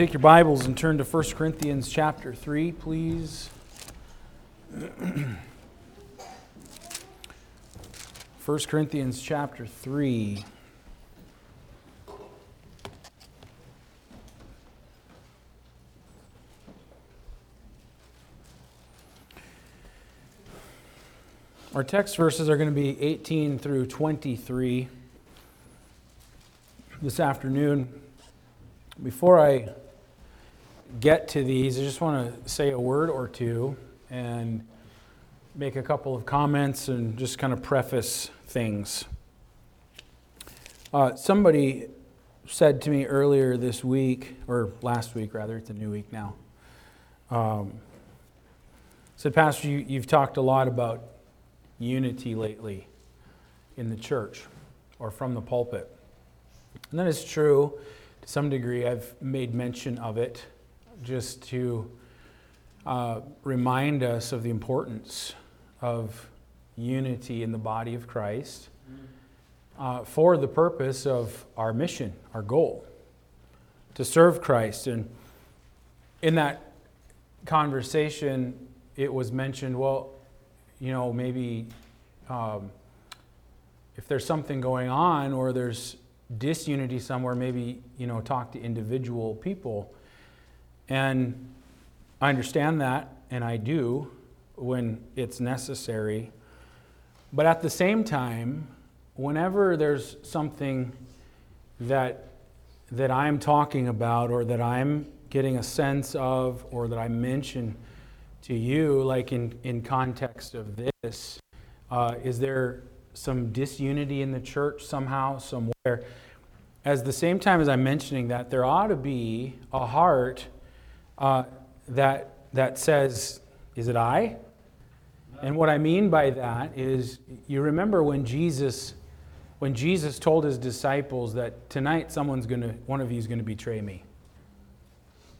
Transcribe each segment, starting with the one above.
take your Bibles and turn to 1 Corinthians chapter 3, please. 1 Corinthians chapter 3. Our text verses are going to be 18 through 23 this afternoon. Before I get to these, I just want to say a word or two and make a couple of comments and just kind of preface things. Uh, somebody said to me earlier this week, or last week rather, it's a new week now. Um, said, Pastor, you, you've talked a lot about unity lately in the church or from the pulpit. And that is true to some degree. I've made mention of it just to uh, remind us of the importance of unity in the body of Christ uh, for the purpose of our mission, our goal, to serve Christ. And in that conversation, it was mentioned well, you know, maybe um, if there's something going on or there's disunity somewhere, maybe, you know, talk to individual people. And I understand that, and I do when it's necessary. But at the same time, whenever there's something that, that I'm talking about or that I'm getting a sense of or that I mention, to you, like in, in context of this, uh, is there some disunity in the church somehow, somewhere? As the same time as I'm mentioning that, there ought to be a heart uh, that, that says, Is it I? And what I mean by that is, you remember when Jesus, when Jesus told his disciples that tonight someone's going to, one of you is going to betray me.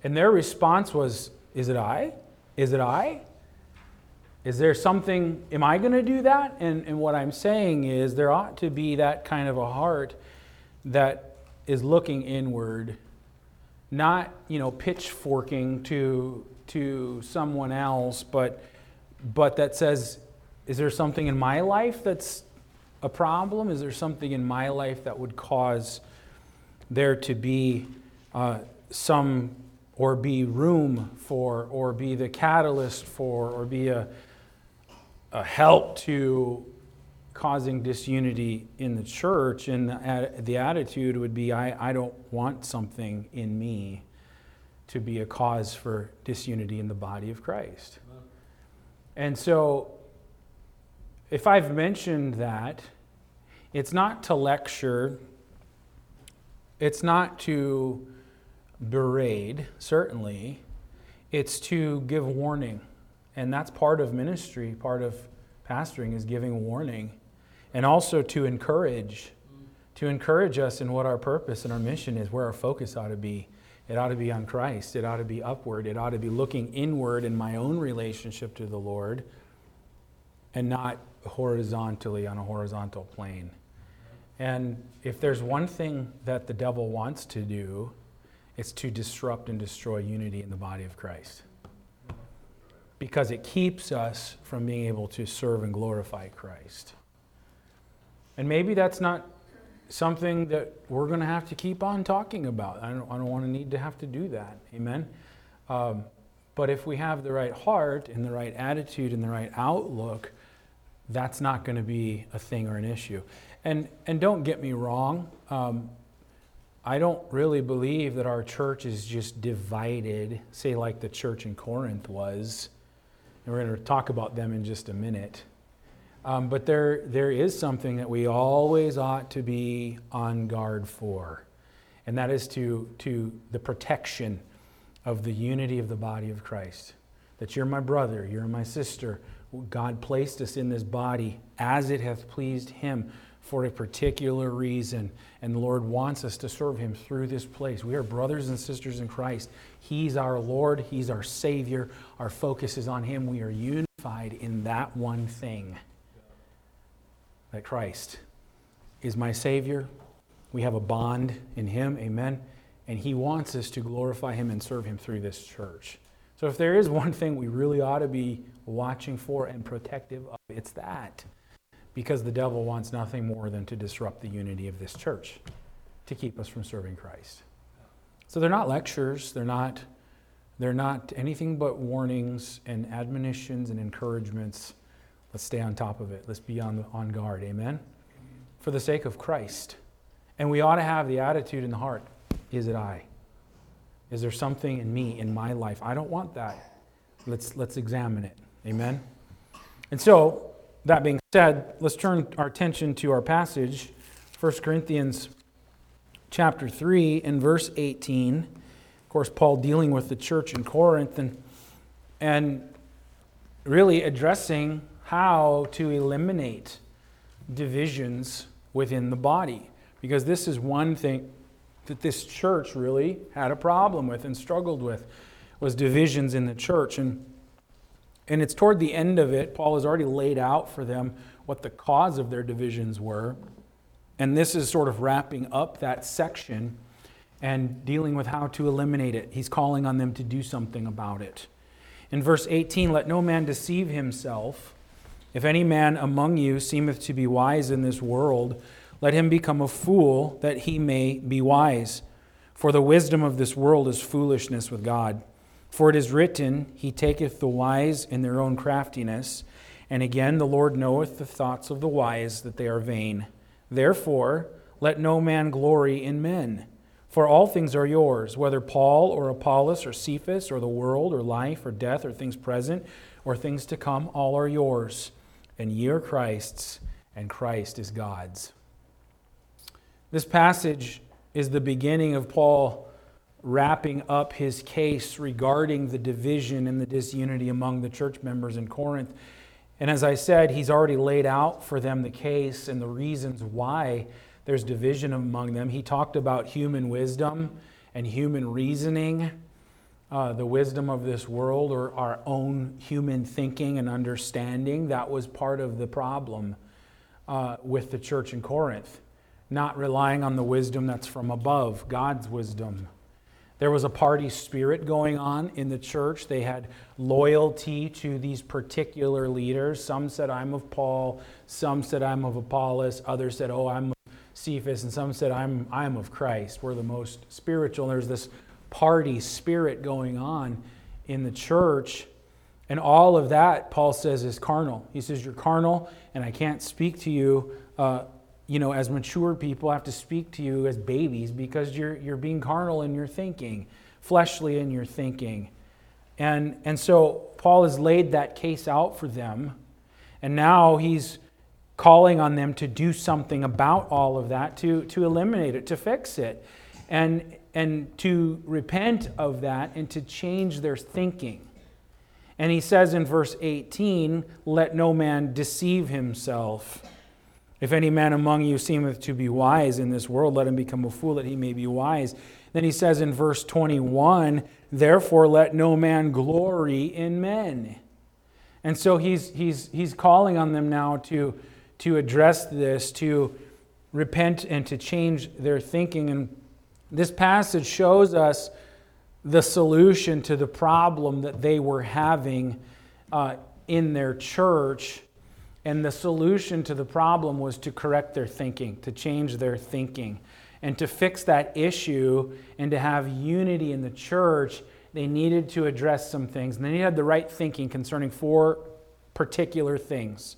And their response was, Is it I? Is it I? Is there something, am I going to do that? And, and what I'm saying is there ought to be that kind of a heart that is looking inward, not, you know, pitchforking to, to someone else, but, but that says, is there something in my life that's a problem? Is there something in my life that would cause there to be uh, some or be room for, or be the catalyst for, or be a, a help to causing disunity in the church. And the attitude would be I, I don't want something in me to be a cause for disunity in the body of Christ. And so, if I've mentioned that, it's not to lecture, it's not to berate, certainly. It's to give warning. And that's part of ministry, part of pastoring is giving warning. And also to encourage, to encourage us in what our purpose and our mission is, where our focus ought to be. It ought to be on Christ. It ought to be upward. It ought to be looking inward in my own relationship to the Lord and not horizontally on a horizontal plane. And if there's one thing that the devil wants to do, it's to disrupt and destroy unity in the body of Christ. Because it keeps us from being able to serve and glorify Christ. And maybe that's not something that we're going to have to keep on talking about. I don't, I don't want to need to have to do that. Amen? Um, but if we have the right heart and the right attitude and the right outlook, that's not going to be a thing or an issue. And, and don't get me wrong, um, I don't really believe that our church is just divided, say, like the church in Corinth was. And we're going to talk about them in just a minute. Um, but there, there is something that we always ought to be on guard for, and that is to, to the protection of the unity of the body of Christ. That you're my brother, you're my sister. God placed us in this body as it hath pleased Him for a particular reason. And the Lord wants us to serve Him through this place. We are brothers and sisters in Christ. He's our Lord, He's our Savior. Our focus is on Him. We are unified in that one thing that Christ is my Savior. We have a bond in Him, amen. and He wants us to glorify Him and serve Him through this church. So, if there is one thing we really ought to be watching for and protective of, it's that. Because the devil wants nothing more than to disrupt the unity of this church, to keep us from serving Christ. So, they're not lectures, they're not, they're not anything but warnings and admonitions and encouragements. Let's stay on top of it. Let's be on, on guard. Amen? For the sake of Christ. And we ought to have the attitude in the heart is it I? Is there something in me, in my life? I don't want that. Let's, let's examine it. Amen? And so, that being said, let's turn our attention to our passage, 1 Corinthians chapter 3 and verse 18. Of course, Paul dealing with the church in Corinth and, and really addressing how to eliminate divisions within the body. Because this is one thing that this church really had a problem with and struggled with was divisions in the church. And, and it's toward the end of it, Paul has already laid out for them what the cause of their divisions were. And this is sort of wrapping up that section and dealing with how to eliminate it. He's calling on them to do something about it. In verse 18, let no man deceive himself. If any man among you seemeth to be wise in this world, let him become a fool that he may be wise. For the wisdom of this world is foolishness with God. For it is written, He taketh the wise in their own craftiness. And again, the Lord knoweth the thoughts of the wise, that they are vain. Therefore, let no man glory in men. For all things are yours, whether Paul or Apollos or Cephas or the world or life or death or things present or things to come, all are yours. And ye are Christ's, and Christ is God's. This passage is the beginning of Paul wrapping up his case regarding the division and the disunity among the church members in Corinth. And as I said, he's already laid out for them the case and the reasons why there's division among them. He talked about human wisdom and human reasoning, uh, the wisdom of this world, or our own human thinking and understanding. That was part of the problem uh, with the church in Corinth not relying on the wisdom that's from above, God's wisdom. There was a party spirit going on in the church. They had loyalty to these particular leaders. Some said, I'm of Paul. Some said, I'm of Apollos. Others said, Oh, I'm of Cephas. And some said, I'm, I'm of Christ. We're the most spiritual. And there's this party spirit going on in the church. And all of that, Paul says, is carnal. He says, You're carnal, and I can't speak to you. Uh, you know, as mature people, I have to speak to you as babies because you're, you're being carnal in your thinking, fleshly in your thinking. And, and so Paul has laid that case out for them. And now he's calling on them to do something about all of that, to, to eliminate it, to fix it, and, and to repent of that and to change their thinking. And he says in verse 18, Let no man deceive himself. If any man among you seemeth to be wise in this world, let him become a fool that he may be wise. Then he says in verse 21, Therefore let no man glory in men. And so he's, he's, he's calling on them now to, to address this, to repent and to change their thinking. And this passage shows us the solution to the problem that they were having uh, in their church and the solution to the problem was to correct their thinking, to change their thinking. And to fix that issue and to have unity in the church, they needed to address some things. And they needed the right thinking concerning four particular things.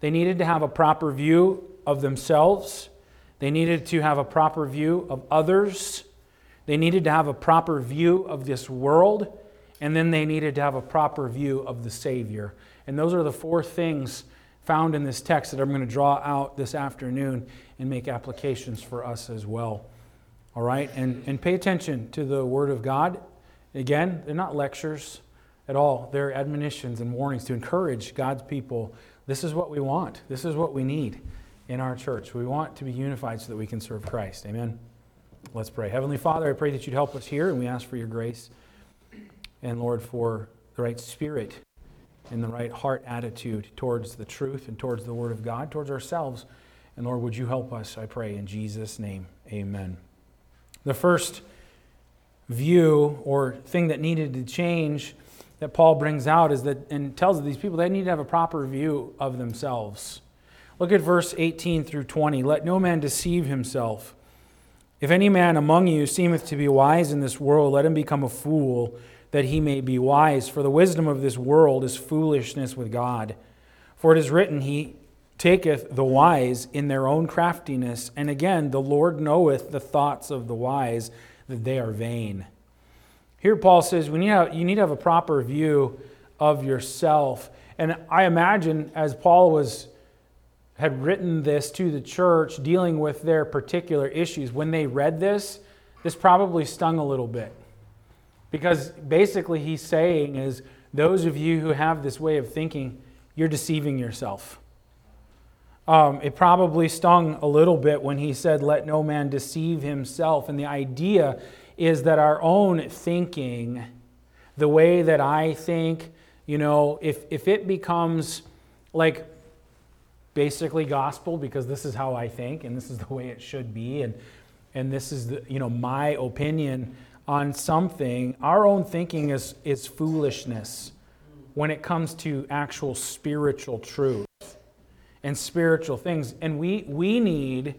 They needed to have a proper view of themselves, they needed to have a proper view of others, they needed to have a proper view of this world, and then they needed to have a proper view of the Savior. And those are the four things found in this text that I'm going to draw out this afternoon and make applications for us as well. All right? And, and pay attention to the Word of God. Again, they're not lectures at all, they're admonitions and warnings to encourage God's people. This is what we want, this is what we need in our church. We want to be unified so that we can serve Christ. Amen? Let's pray. Heavenly Father, I pray that you'd help us here, and we ask for your grace and, Lord, for the right spirit and the right heart attitude towards the truth and towards the Word of God, towards ourselves. And Lord, would you help us, I pray, in Jesus' name. Amen. The first view or thing that needed to change that Paul brings out is that and tells these people they need to have a proper view of themselves. Look at verse 18 through 20. Let no man deceive himself. If any man among you seemeth to be wise in this world, let him become a fool, that he may be wise. For the wisdom of this world is foolishness with God. For it is written, He taketh the wise in their own craftiness. And again, the Lord knoweth the thoughts of the wise, that they are vain. Here, Paul says we need have, you need to have a proper view of yourself. And I imagine as Paul was had written this to the church dealing with their particular issues, when they read this, this probably stung a little bit. Because basically, he's saying is those of you who have this way of thinking, you're deceiving yourself. Um, it probably stung a little bit when he said, Let no man deceive himself. And the idea is that our own thinking, the way that I think, you know, if, if it becomes like basically gospel because this is how I think and this is the way it should be. And and this is the, you know my opinion on something. Our own thinking is is foolishness when it comes to actual spiritual truth and spiritual things. And we we need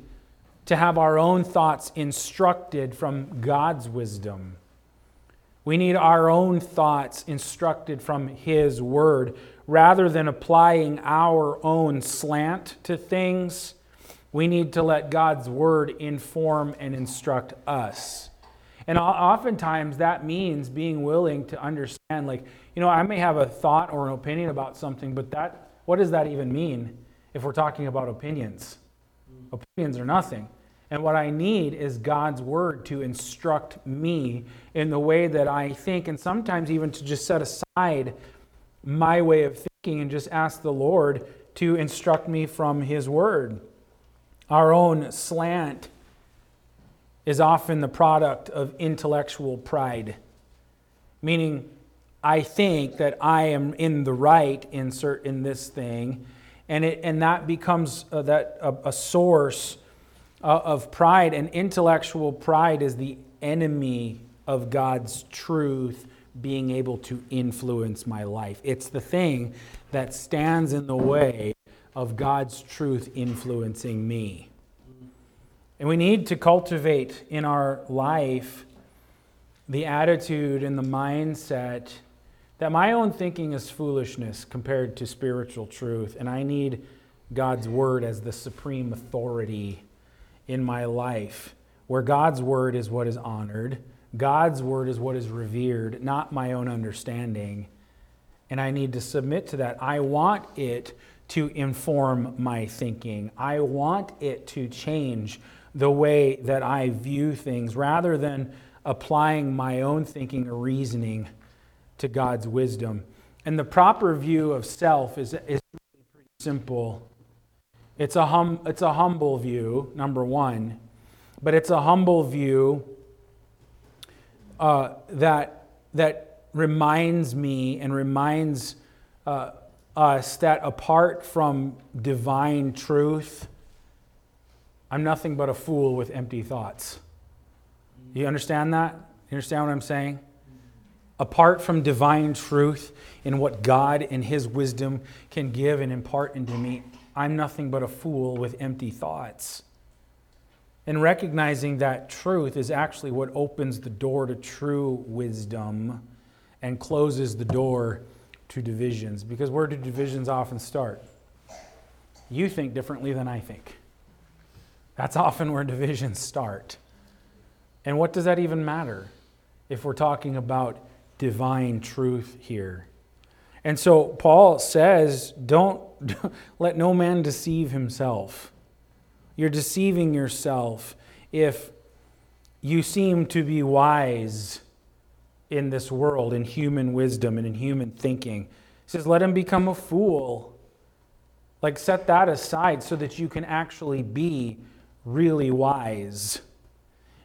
to have our own thoughts instructed from God's wisdom. We need our own thoughts instructed from his word rather than applying our own slant to things, we need to let God's word inform and instruct us. And oftentimes that means being willing to understand, like, you know, I may have a thought or an opinion about something, but that, what does that even mean if we're talking about opinions? Opinions are nothing. And what I need is God's word to instruct me in the way that I think, and sometimes even to just set aside my way of thinking and just ask the Lord to instruct me from His Word. Our own slant is often the product of intellectual pride, meaning I think that I am in the right in, in this thing, and, it, and that becomes a, uh, that, a, a source uh, of pride, and intellectual pride is the enemy of God's truth being able to influence my life. It's the thing that stands in the way of God's truth influencing me. And we need to cultivate in our life the attitude and the mindset that my own thinking is foolishness compared to spiritual truth, and I need God's word as the supreme authority in my life, where God's word is what is honored God's word is what is revered, not my own understanding. And I need to submit to that. I want it to inform my thinking. I want it to change the way that I view things rather than applying my own thinking or reasoning to God's wisdom. And the proper view of self is, is pretty simple. It's a, hum, it's a humble view, number one, but it's a humble view uh, that, that reminds me and reminds uh, us that apart from divine truth, I'm nothing but a fool with empty thoughts. You understand that? You understand what I'm saying? Apart from divine truth and what God and His wisdom can give and impart into me, I'm nothing but a fool with empty thoughts. And recognizing that truth is actually what opens the door to true wisdom and closes the door to divisions. Because where do divisions often start? You think differently than I think. That's often where divisions start. And what does that even matter if we're talking about divine truth here? And so Paul says, don't let no man deceive himself. You're deceiving yourself if you seem to be wise in this world, in human wisdom and in human thinking. He says, let him become a fool. Like, set that aside so that you can actually be really wise.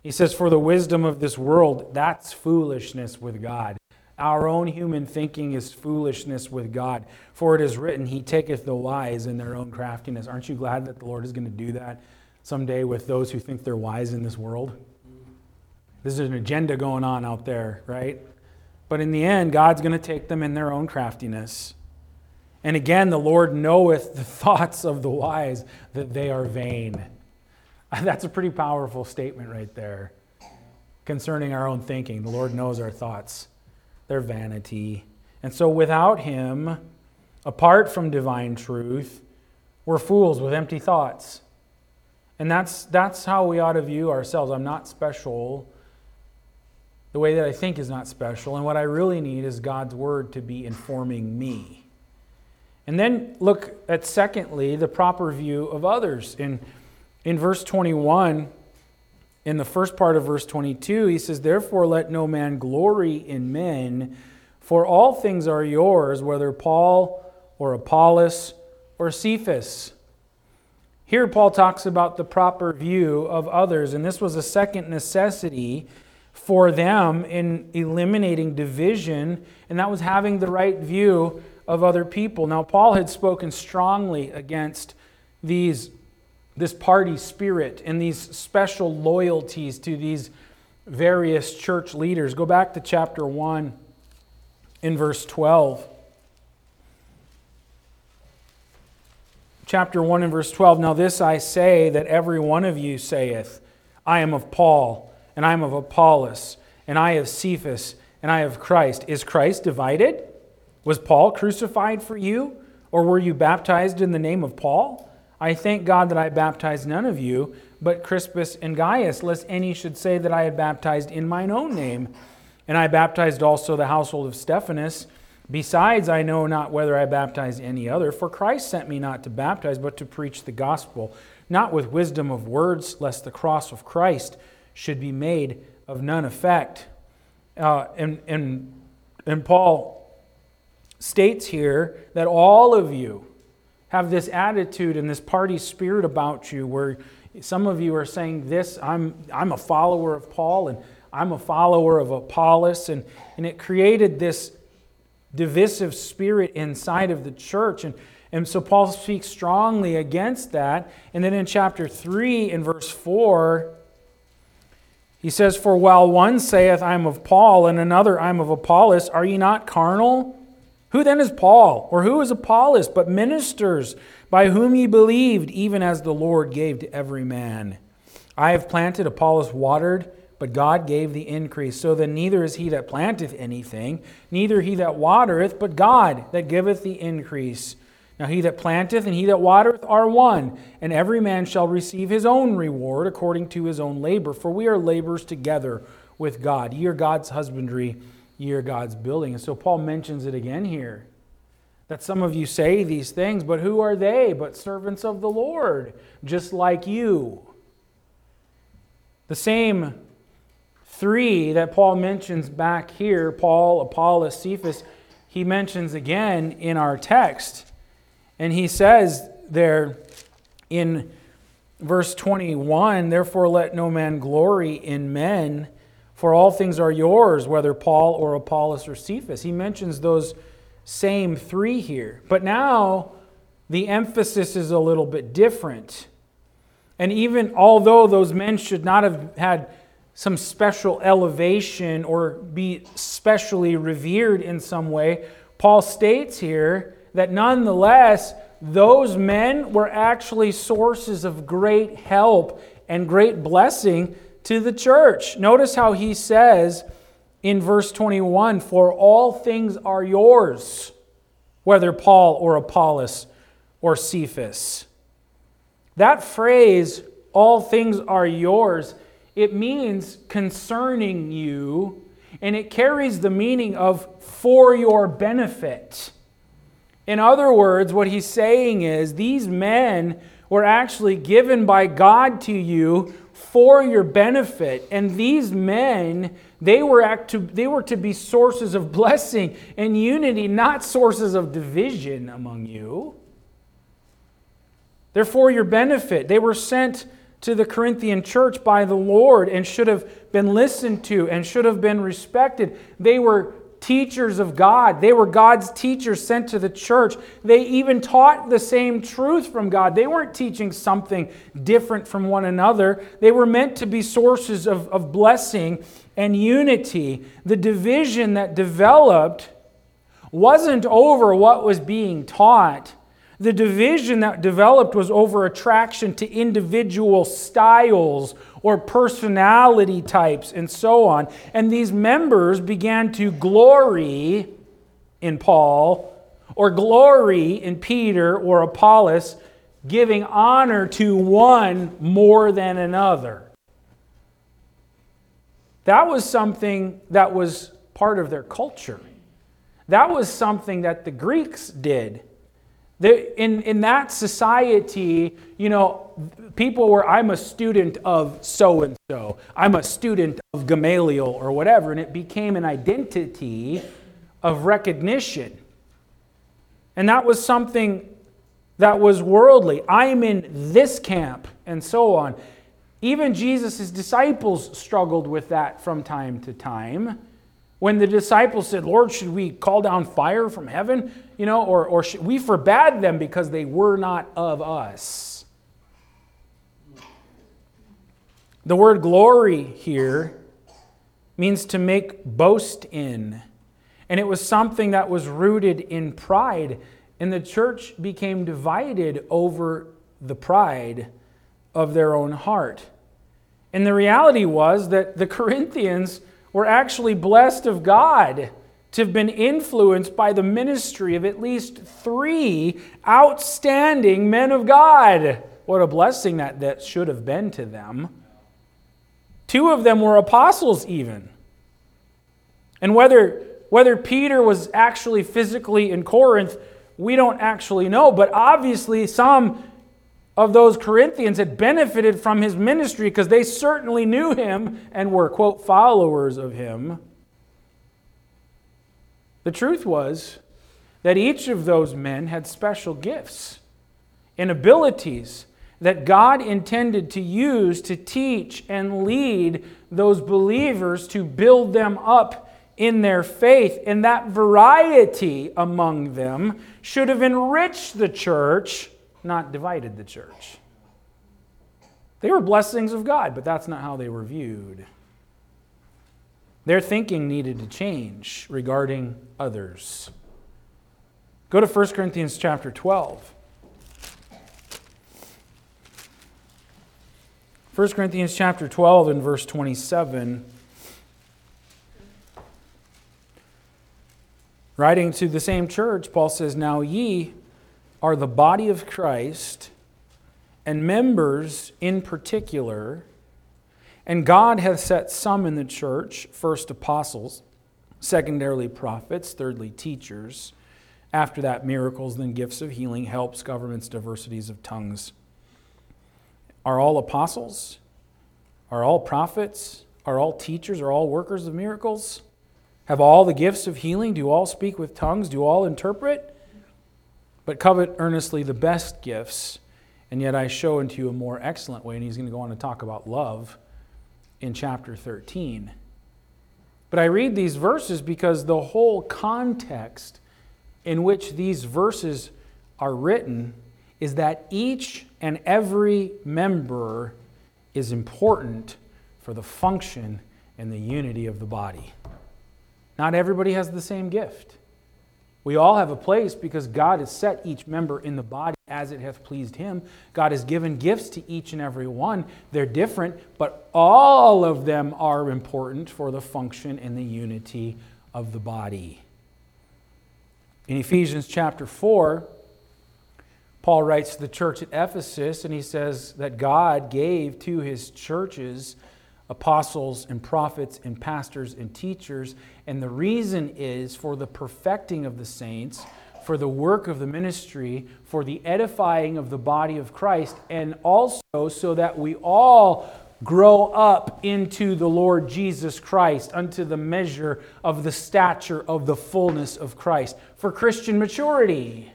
He says, For the wisdom of this world, that's foolishness with God. Our own human thinking is foolishness with God. For it is written, He taketh the wise in their own craftiness. Aren't you glad that the Lord is going to do that someday with those who think they're wise in this world? There's an agenda going on out there, right? But in the end, God's going to take them in their own craftiness. And again, the Lord knoweth the thoughts of the wise that they are vain. That's a pretty powerful statement right there concerning our own thinking. The Lord knows our thoughts, they're vanity. And so, without Him, apart from divine truth, we're fools with empty thoughts. And that's, that's how we ought to view ourselves. I'm not special. The way that I think is not special. And what I really need is God's word to be informing me. And then look at, secondly, the proper view of others. In, in verse 21, in the first part of verse 22, he says, Therefore let no man glory in men, for all things are yours, whether Paul or Apollos or Cephas. Here, Paul talks about the proper view of others, and this was a second necessity for them in eliminating division, and that was having the right view of other people. Now, Paul had spoken strongly against these, this party spirit and these special loyalties to these various church leaders. Go back to chapter 1 in verse 12. Chapter 1 and verse 12. Now, this I say that every one of you saith, I am of Paul and I am of Apollos, and I of Cephas, and I of Christ. Is Christ divided? Was Paul crucified for you? Or were you baptized in the name of Paul? I thank God that I baptized none of you, but Crispus and Gaius, lest any should say that I had baptized in mine own name. And I baptized also the household of Stephanas. Besides, I know not whether I baptized any other, for Christ sent me not to baptize, but to preach the gospel, not with wisdom of words, lest the cross of Christ should be made of none effect. Uh, and, and, and Paul states here that all of you have this attitude and this party spirit about you where some of you are saying this I'm, I'm a follower of Paul and I'm a follower of Apollos. And, and it created this divisive spirit inside of the church. And, and so Paul speaks strongly against that. And then in chapter 3, in verse 4, he says, For while one saith, I am of Paul, and another, I am of Apollos, are ye not carnal? Who then is Paul, or who is Apollos, but ministers by whom ye believed, even as the Lord gave to every man? I have planted, Apollos watered, but God gave the increase. So then neither is he that planteth anything, neither he that watereth, but God that giveth the increase. Now he that planteth and he that watereth are one, and every man shall receive his own reward according to his own labor. For we are laborers together with God. Ye are God's husbandry, ye are God's building. And so Paul mentions it again here. That some of you say these things, but who are they but servants of the Lord, just like you? The same three that Paul mentions back here Paul, Apollos, Cephas he mentions again in our text. And he says there in verse 21 Therefore, let no man glory in men, for all things are yours, whether Paul or Apollos or Cephas. He mentions those same three here. But now the emphasis is a little bit different. And even although those men should not have had some special elevation or be specially revered in some way, Paul states here that nonetheless, those men were actually sources of great help and great blessing to the church. Notice how he says in verse 21 For all things are yours, whether Paul or Apollos or Cephas. That phrase, all things are yours, it means concerning you, and it carries the meaning of for your benefit. In other words, what he's saying is these men were actually given by God to you for your benefit. And these men, they were, act to, they were to be sources of blessing and unity, not sources of division among you. They're for your benefit. They were sent to the Corinthian church by the Lord and should have been listened to and should have been respected. They were teachers of God. They were God's teachers sent to the church. They even taught the same truth from God. They weren't teaching something different from one another. They were meant to be sources of, of blessing and unity. The division that developed wasn't over what was being taught. The division that developed was over attraction to individual styles or personality types and so on. And these members began to glory in Paul or glory in Peter or Apollos, giving honor to one more than another. That was something that was part of their culture. That was something that the Greeks did. In, in that society, you know, people were, I'm a student of so and so, I'm a student of Gamaliel or whatever, and it became an identity of recognition. And that was something that was worldly. I'm in this camp, and so on. Even Jesus' disciples struggled with that from time to time. When the disciples said, Lord, should we call down fire from heaven? You know, or, or we forbade them because they were not of us. The word glory here means to make boast in. And it was something that was rooted in pride. And the church became divided over the pride of their own heart. And the reality was that the Corinthians were actually blessed of God to have been influenced by the ministry of at least three outstanding men of God. What a blessing that, that should have been to them. Two of them were apostles, even. And whether, whether Peter was actually physically in Corinth, we don't actually know. But obviously, some of those Corinthians had benefited from his ministry because they certainly knew him and were, quote, followers of him. The truth was that each of those men had special gifts and abilities that God intended to use to teach and lead those believers to build them up in their faith. And that variety among them should have enriched the church not divided the church. They were blessings of God, but that's not how they were viewed. Their thinking needed to change regarding others. Go to 1 Corinthians chapter 12. 1 Corinthians chapter 12 and verse 27. Writing to the same church, Paul says, Now ye are the body of Christ and members in particular. And God hath set some in the church, first apostles, secondarily prophets, thirdly teachers, after that miracles, then gifts of healing, helps, governments, diversities of tongues. Are all apostles? Are all prophets? Are all teachers? Are all workers of miracles? Have all the gifts of healing? Do all speak with tongues? Do all interpret? But covet earnestly the best gifts, and yet I show unto you a more excellent way. And he's going to go on to talk about love in chapter 13. But I read these verses because the whole context in which these verses are written is that each and every member is important for the function and the unity of the body. Not everybody has the same gift. We all have a place because God has set each member in the body as it hath pleased him. God has given gifts to each and every one. They're different, but all of them are important for the function and the unity of the body. In Ephesians chapter 4, Paul writes to the church at Ephesus and he says that God gave to his churches apostles and prophets and pastors and teachers. And the reason is for the perfecting of the saints, for the work of the ministry, for the edifying of the body of Christ, and also so that we all grow up into the Lord Jesus Christ, unto the measure of the stature of the fullness of Christ, for Christian maturity,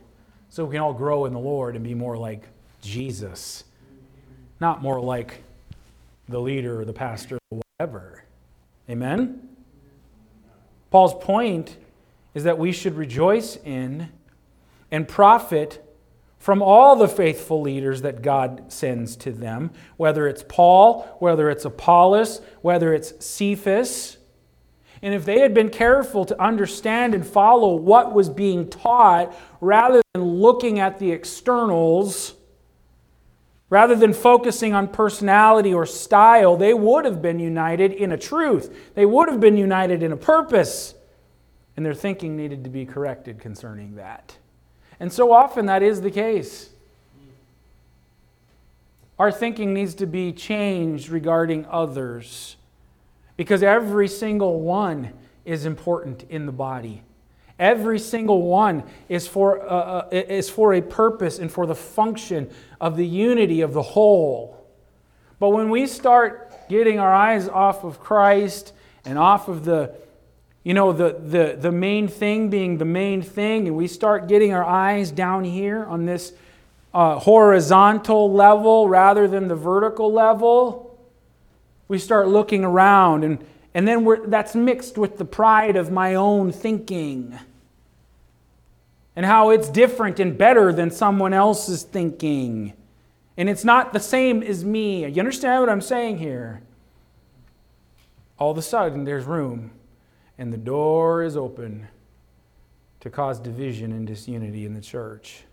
so we can all grow in the Lord and be more like Jesus, not more like the leader or the pastor or whatever. Amen? Paul's point is that we should rejoice in and profit from all the faithful leaders that God sends to them, whether it's Paul, whether it's Apollos, whether it's Cephas. And if they had been careful to understand and follow what was being taught rather than looking at the externals, rather than focusing on personality or style, they would have been united in a truth. They would have been united in a purpose. And their thinking needed to be corrected concerning that. And so often that is the case. Our thinking needs to be changed regarding others because every single one is important in the body. Every single one is for, uh, uh, is for a purpose and for the function of the unity of the whole. But when we start getting our eyes off of Christ and off of the, you know, the, the, the main thing being the main thing, and we start getting our eyes down here on this uh, horizontal level rather than the vertical level, we start looking around, and, and then that's mixed with the pride of my own thinking and how it's different and better than someone else's thinking. And it's not the same as me. You understand what I'm saying here? All of a sudden, there's room and the door is open to cause division and disunity in the church.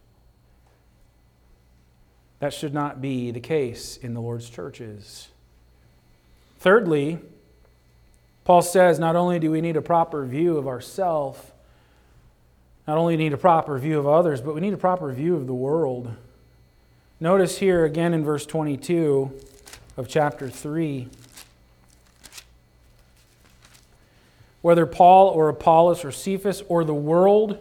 That should not be the case in the Lord's churches. Thirdly, Paul says not only do we need a proper view of ourselves, not only need a proper view of others, but we need a proper view of the world. Notice here again in verse 22 of chapter 3. whether Paul or Apollos or Cephas or the world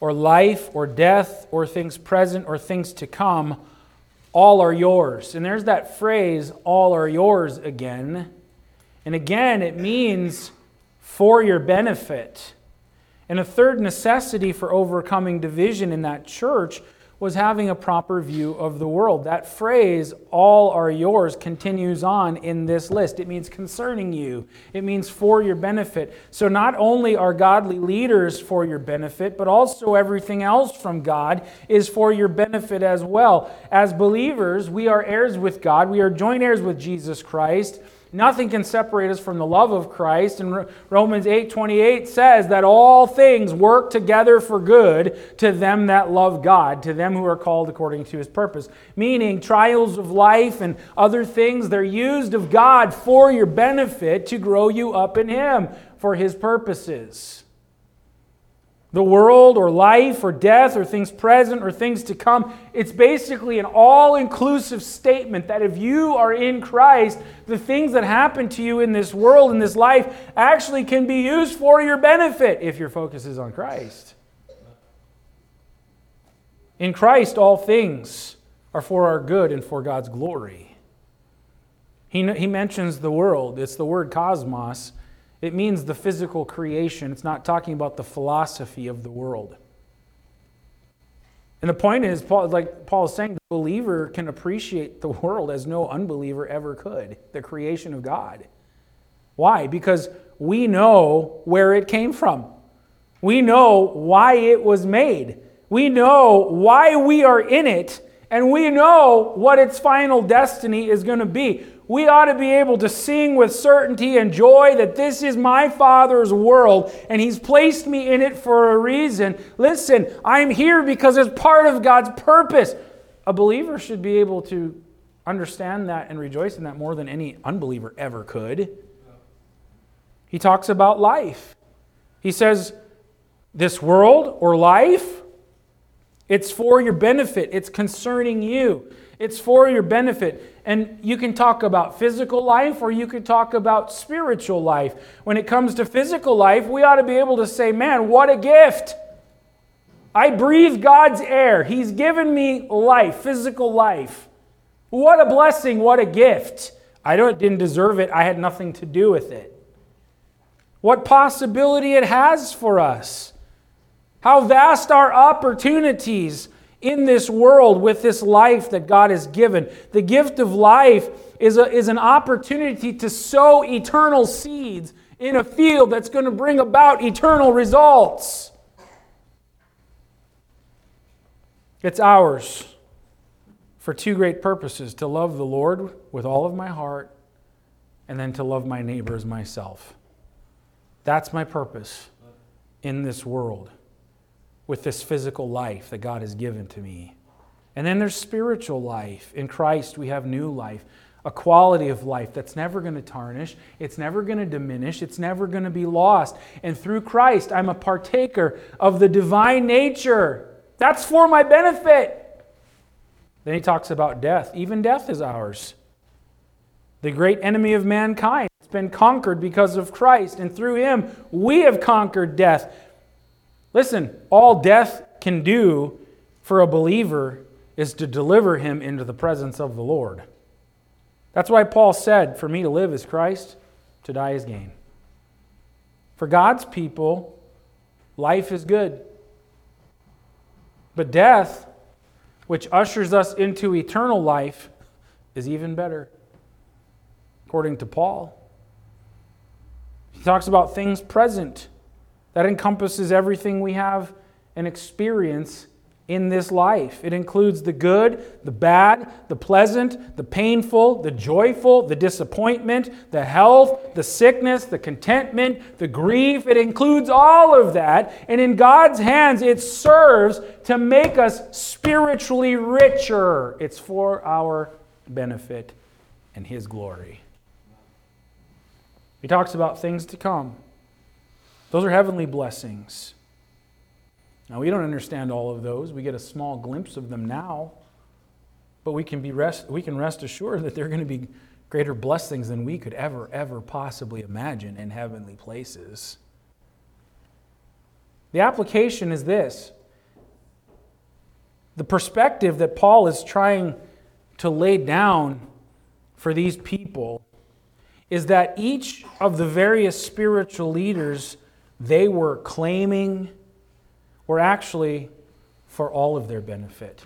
or life or death or things present or things to come, all are yours. And there's that phrase, all are yours again. And again, it means for your benefit. And a third necessity for overcoming division in that church was having a proper view of the world. That phrase, all are yours, continues on in this list. It means concerning you, it means for your benefit. So not only are godly leaders for your benefit, but also everything else from God is for your benefit as well. As believers, we are heirs with God, we are joint heirs with Jesus Christ. Nothing can separate us from the love of Christ. And Romans 8:28 says that all things work together for good to them that love God, to them who are called according to his purpose. Meaning trials of life and other things, they're used of God for your benefit to grow you up in him for his purposes the world or life or death or things present or things to come. It's basically an all inclusive statement that if you are in Christ, the things that happen to you in this world, in this life, actually can be used for your benefit if your focus is on Christ. In Christ, all things are for our good and for God's glory. He, he mentions the world, it's the word cosmos. It means the physical creation. It's not talking about the philosophy of the world. And the point is, Paul, like Paul is saying, the believer can appreciate the world as no unbeliever ever could, the creation of God. Why? Because we know where it came from. We know why it was made. We know why we are in it, and we know what its final destiny is going to be we ought to be able to sing with certainty and joy that this is my Father's world and He's placed me in it for a reason. Listen, I'm here because it's part of God's purpose. A believer should be able to understand that and rejoice in that more than any unbeliever ever could. He talks about life. He says, This world or life, it's for your benefit, it's concerning you. It's for your benefit. And you can talk about physical life or you can talk about spiritual life. When it comes to physical life, we ought to be able to say, man, what a gift. I breathe God's air. He's given me life, physical life. What a blessing, what a gift. I don't, didn't deserve it, I had nothing to do with it. What possibility it has for us. How vast our opportunities in this world with this life that God has given. The gift of life is, a, is an opportunity to sow eternal seeds in a field that's going to bring about eternal results. It's ours for two great purposes to love the Lord with all of my heart, and then to love my neighbor as myself. That's my purpose in this world with this physical life that God has given to me. And then there's spiritual life. In Christ, we have new life, a quality of life that's never going to tarnish, it's never going to diminish, it's never going to be lost. And through Christ, I'm a partaker of the divine nature. That's for my benefit. Then he talks about death. Even death is ours. The great enemy of mankind. It's been conquered because of Christ, and through him, we have conquered death. Listen, all death can do for a believer is to deliver him into the presence of the Lord. That's why Paul said, For me to live is Christ, to die is gain. For God's people, life is good. But death, which ushers us into eternal life, is even better, according to Paul. He talks about things present. That encompasses everything we have and experience in this life. It includes the good, the bad, the pleasant, the painful, the joyful, the disappointment, the health, the sickness, the contentment, the grief. It includes all of that. And in God's hands, it serves to make us spiritually richer. It's for our benefit and His glory. He talks about things to come. Those are heavenly blessings. Now, we don't understand all of those. We get a small glimpse of them now. But we can, be rest, we can rest assured that they're going to be greater blessings than we could ever, ever possibly imagine in heavenly places. The application is this the perspective that Paul is trying to lay down for these people is that each of the various spiritual leaders they were claiming were actually for all of their benefit.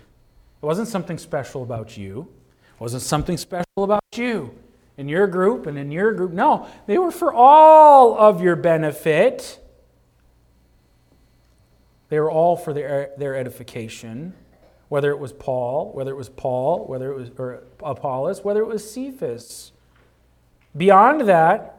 It wasn't something special about you, it wasn't something special about you in your group and in your group. No, they were for all of your benefit. They were all for their, their edification, whether it was Paul, whether it was Paul, whether it was or Apollos, whether it was Cephas. Beyond that,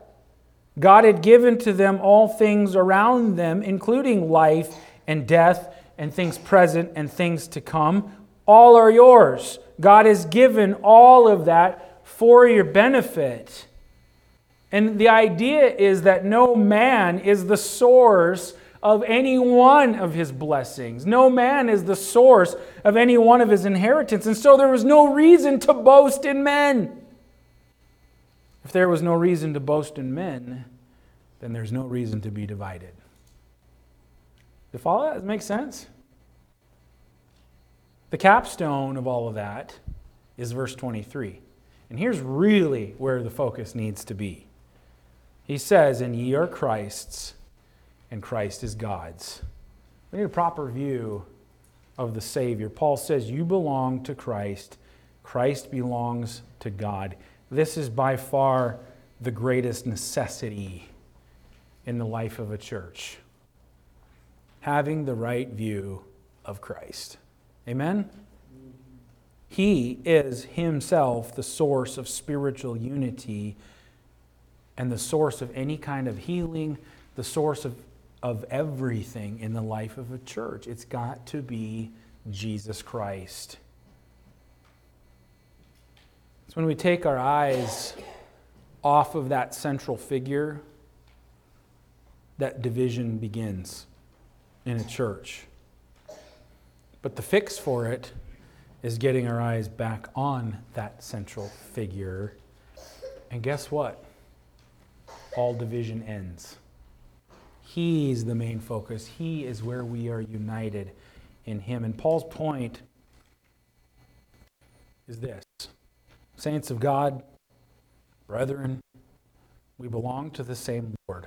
God had given to them all things around them, including life and death and things present and things to come. All are yours. God has given all of that for your benefit. And the idea is that no man is the source of any one of his blessings. No man is the source of any one of his inheritance. And so there was no reason to boast in men. If there was no reason to boast in men, then there's no reason to be divided. You follow that? Does make sense? The capstone of all of that is verse 23. And here's really where the focus needs to be. He says, And ye are Christ's, and Christ is God's. We need a proper view of the Savior. Paul says, You belong to Christ, Christ belongs to God. This is by far the greatest necessity in the life of a church having the right view of Christ. Amen? He is himself the source of spiritual unity and the source of any kind of healing, the source of, of everything in the life of a church. It's got to be Jesus Christ. It's when we take our eyes off of that central figure that division begins in a church. But the fix for it is getting our eyes back on that central figure. And guess what? All division ends. He's the main focus. He is where we are united in Him. And Paul's point is this Saints of God, brethren, we belong to the same Lord.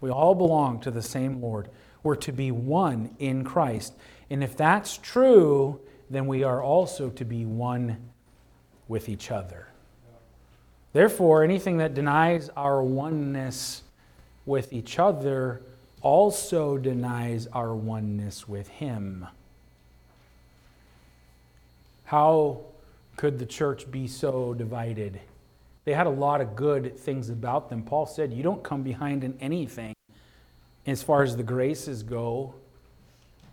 We all belong to the same Lord. We're to be one in Christ. And if that's true, then we are also to be one with each other. Therefore, anything that denies our oneness with each other also denies our oneness with Him. How could the church be so divided? They had a lot of good things about them. Paul said, You don't come behind in anything as far as the graces go.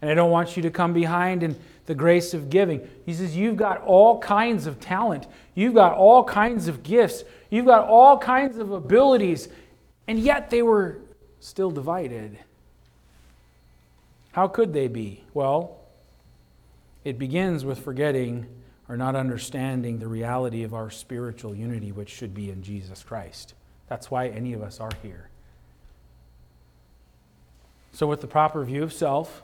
And I don't want you to come behind in the grace of giving. He says, You've got all kinds of talent, you've got all kinds of gifts, you've got all kinds of abilities, and yet they were still divided. How could they be? Well, it begins with forgetting or not understanding the reality of our spiritual unity, which should be in Jesus Christ. That's why any of us are here. So, with the proper view of self,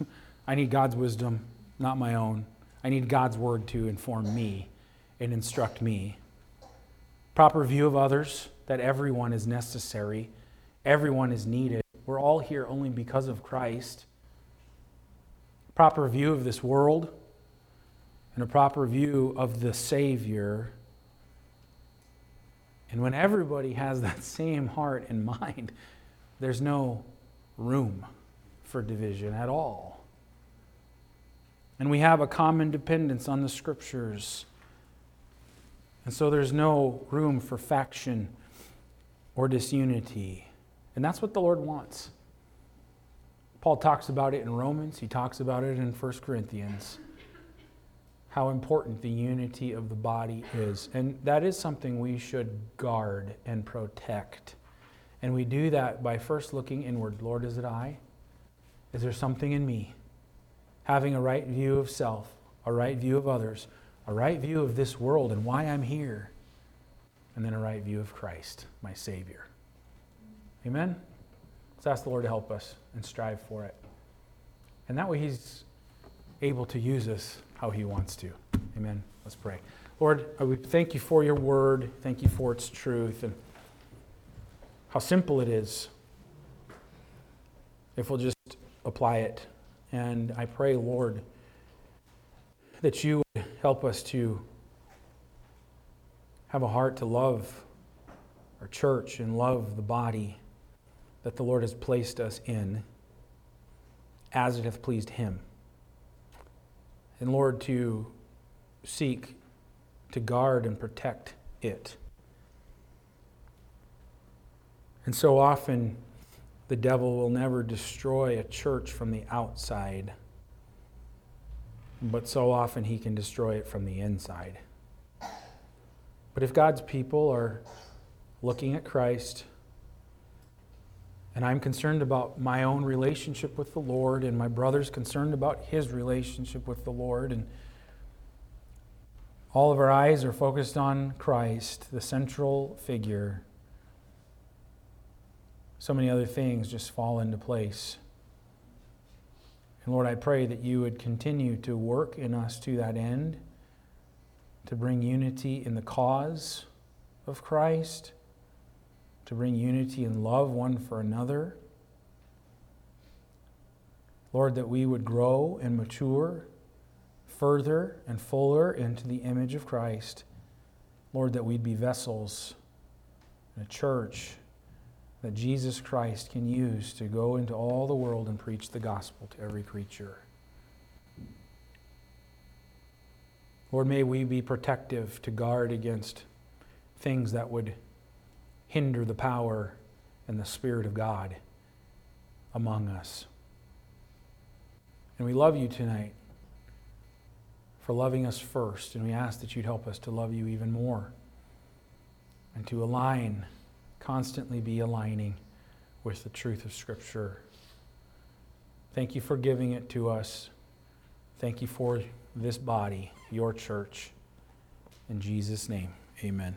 I need God's wisdom, not my own. I need God's word to inform me and instruct me. Proper view of others, that everyone is necessary, everyone is needed. We're all here only because of Christ. Proper view of this world, and a proper view of the Savior. And when everybody has that same heart and mind, there's no room for division at all. And we have a common dependence on the Scriptures. And so there's no room for faction or disunity. And that's what the Lord wants. Paul talks about it in Romans, he talks about it in 1 Corinthians how important the unity of the body is. And that is something we should guard and protect. And we do that by first looking inward Lord, is it I? Is there something in me? Having a right view of self, a right view of others, a right view of this world and why I'm here, and then a right view of Christ, my Savior. Amen? Let's ask the Lord to help us and strive for it. And that way He's able to use us how He wants to. Amen. Let's pray. Lord, uh, we thank you for your word. Thank you for its truth and how simple it is if we'll just apply it. And I pray, Lord, that you would help us to have a heart to love our church and love the body that the Lord has placed us in as it hath pleased Him. And Lord, to seek to guard and protect it. And so often, the devil will never destroy a church from the outside, but so often he can destroy it from the inside. But if God's people are looking at Christ, and I'm concerned about my own relationship with the Lord, and my brother's concerned about his relationship with the Lord. And all of our eyes are focused on Christ, the central figure. So many other things just fall into place. And Lord, I pray that you would continue to work in us to that end, to bring unity in the cause of Christ to bring unity and love one for another. Lord, that we would grow and mature further and fuller into the image of Christ. Lord, that we'd be vessels in a church that Jesus Christ can use to go into all the world and preach the gospel to every creature. Lord, may we be protective to guard against things that would hinder the power and the Spirit of God among us. And we love you tonight for loving us first, and we ask that you'd help us to love you even more and to align, constantly be aligning with the truth of Scripture. Thank you for giving it to us. Thank you for this body, your church. In Jesus' name, amen.